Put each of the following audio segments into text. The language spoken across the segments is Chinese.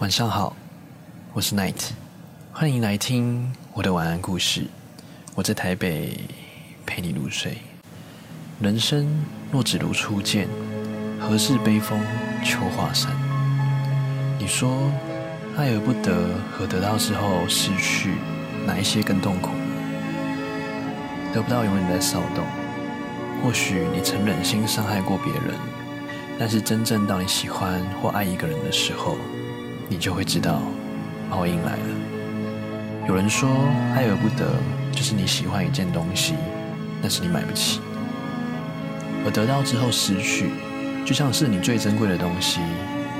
晚上好，我是 Night，欢迎来听我的晚安故事。我在台北陪你入睡。人生若只如初见，何事悲风秋华山？你说爱而不得和得到之后失去，哪一些更痛苦？得不到永远在骚动。或许你曾忍心伤害过别人，但是真正当你喜欢或爱一个人的时候。你就会知道，报应来了。有人说，爱而不得，就是你喜欢一件东西，但是你买不起；而得到之后失去，就像是你最珍贵的东西，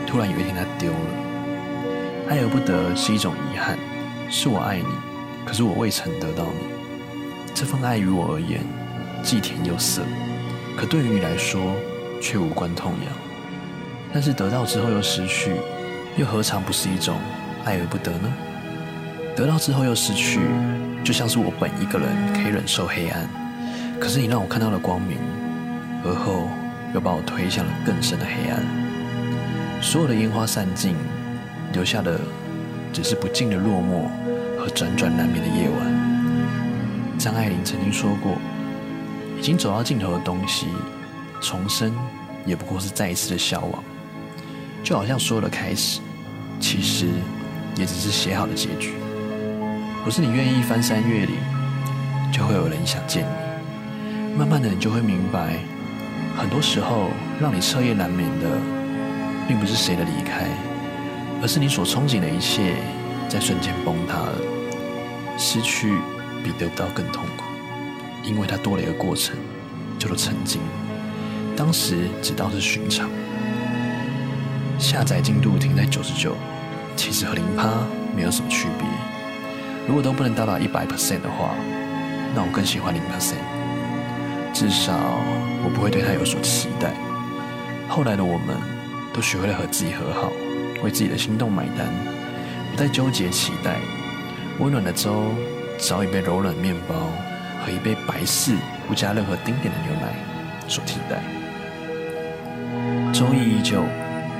突然有一天它丢了。爱而不得是一种遗憾，是我爱你，可是我未曾得到你。这份爱于我而言，既甜又涩，可对于你来说，却无关痛痒。但是得到之后又失去。又何尝不是一种爱而不得呢？得到之后又失去，就像是我本一个人可以忍受黑暗，可是你让我看到了光明，而后又把我推向了更深的黑暗。所有的烟花散尽，留下的只是不尽的落寞和辗转难眠的夜晚。张爱玲曾经说过：“已经走到尽头的东西，重生也不过是再一次的消亡。”就好像所有的开始，其实也只是写好的结局。不是你愿意翻山越岭，就会有人想见你。慢慢的，你就会明白，很多时候让你彻夜难眠的，并不是谁的离开，而是你所憧憬的一切在瞬间崩塌了。失去比得不到更痛苦，因为它多了一个过程，叫做曾经。当时只当是寻常。下载进度停在九十九，其实和零趴没有什么区别。如果都不能达到一百 percent 的话，那我更喜欢零 percent。至少我不会对他有所期待。后来的我们，都学会了和自己和好，为自己的心动买单，不再纠结期待。温暖的粥，早已被柔软面包和一杯白事不加任何丁点的牛奶所替代。周易依旧。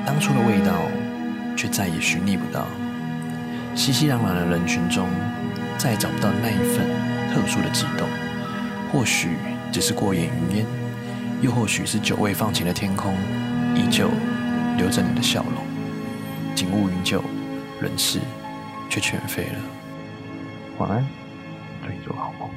当初的味道，却再也寻觅不到。熙熙攘攘的人群中，再也找不到那一份特殊的悸动。或许只是过眼云烟，又或许是久未放晴的天空，依旧留着你的笑容。景物云旧，人事却全废了。晚安，祝你做个好梦。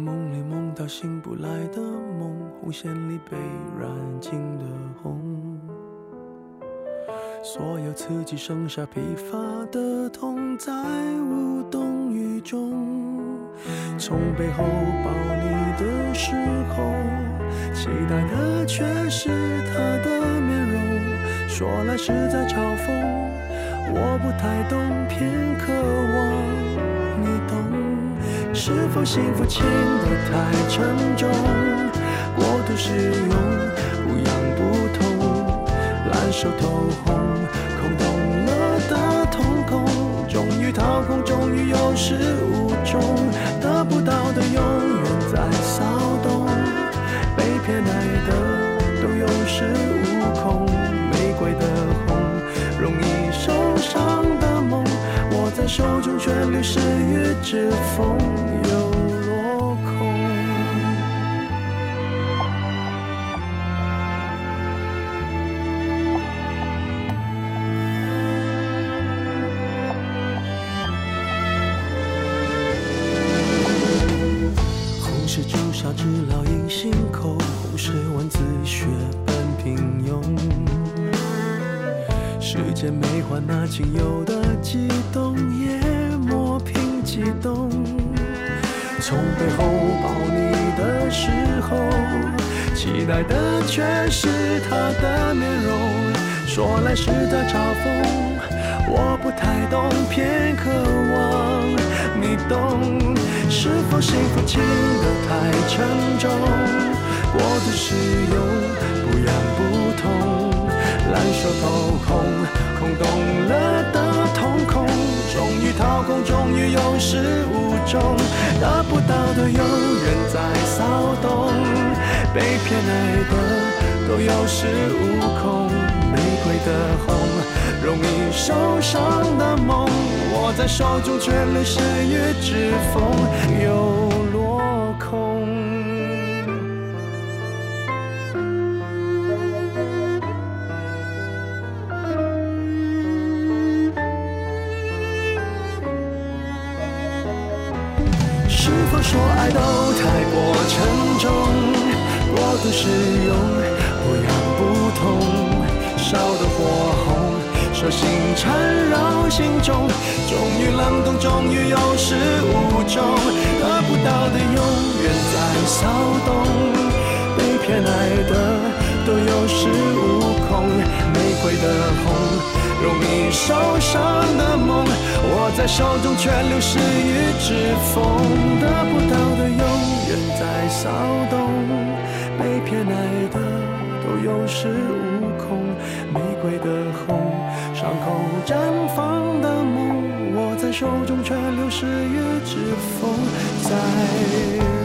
梦里梦到醒不来的梦，红线里被染尽的红，所有刺激剩下疲乏的痛，在无动于衷。从背后抱你的时候，期待的却是他的面容，说来是在嘲讽，我不太懂，偏渴望你懂。是否幸福轻得太沉重？过度使用，不痒不痛，烂熟透红，空洞了的瞳孔，终于掏空，终于有始手中却流失于指缝。时间没换那仅有的悸动，也磨平激动。从背后抱你的时候，期待的却是他的面容。说来是在嘲讽，我不太懂，偏渴望你懂。是否幸福轻得太沉重？过度使用，不痒不痛，手掏空，空洞了的瞳孔，终于掏空，终于有始无终，得不到的永远在骚动，被偏爱的都有恃无恐，玫瑰的红，容易受伤的梦，握在手中却流失于指缝，是否说爱都太过沉重，过度使用，不痒不痛，烧得火红，手心缠绕心中，终于冷冻，终于有始无终，得不到的永远在骚动，被偏爱的都有恃无恐，玫瑰的红。容易受伤的梦，握在手中却流失于指缝，得不到的永远在骚动，被偏爱的都有恃无恐，玫瑰的红，伤口绽放的梦，握在手中却流失于指缝，在。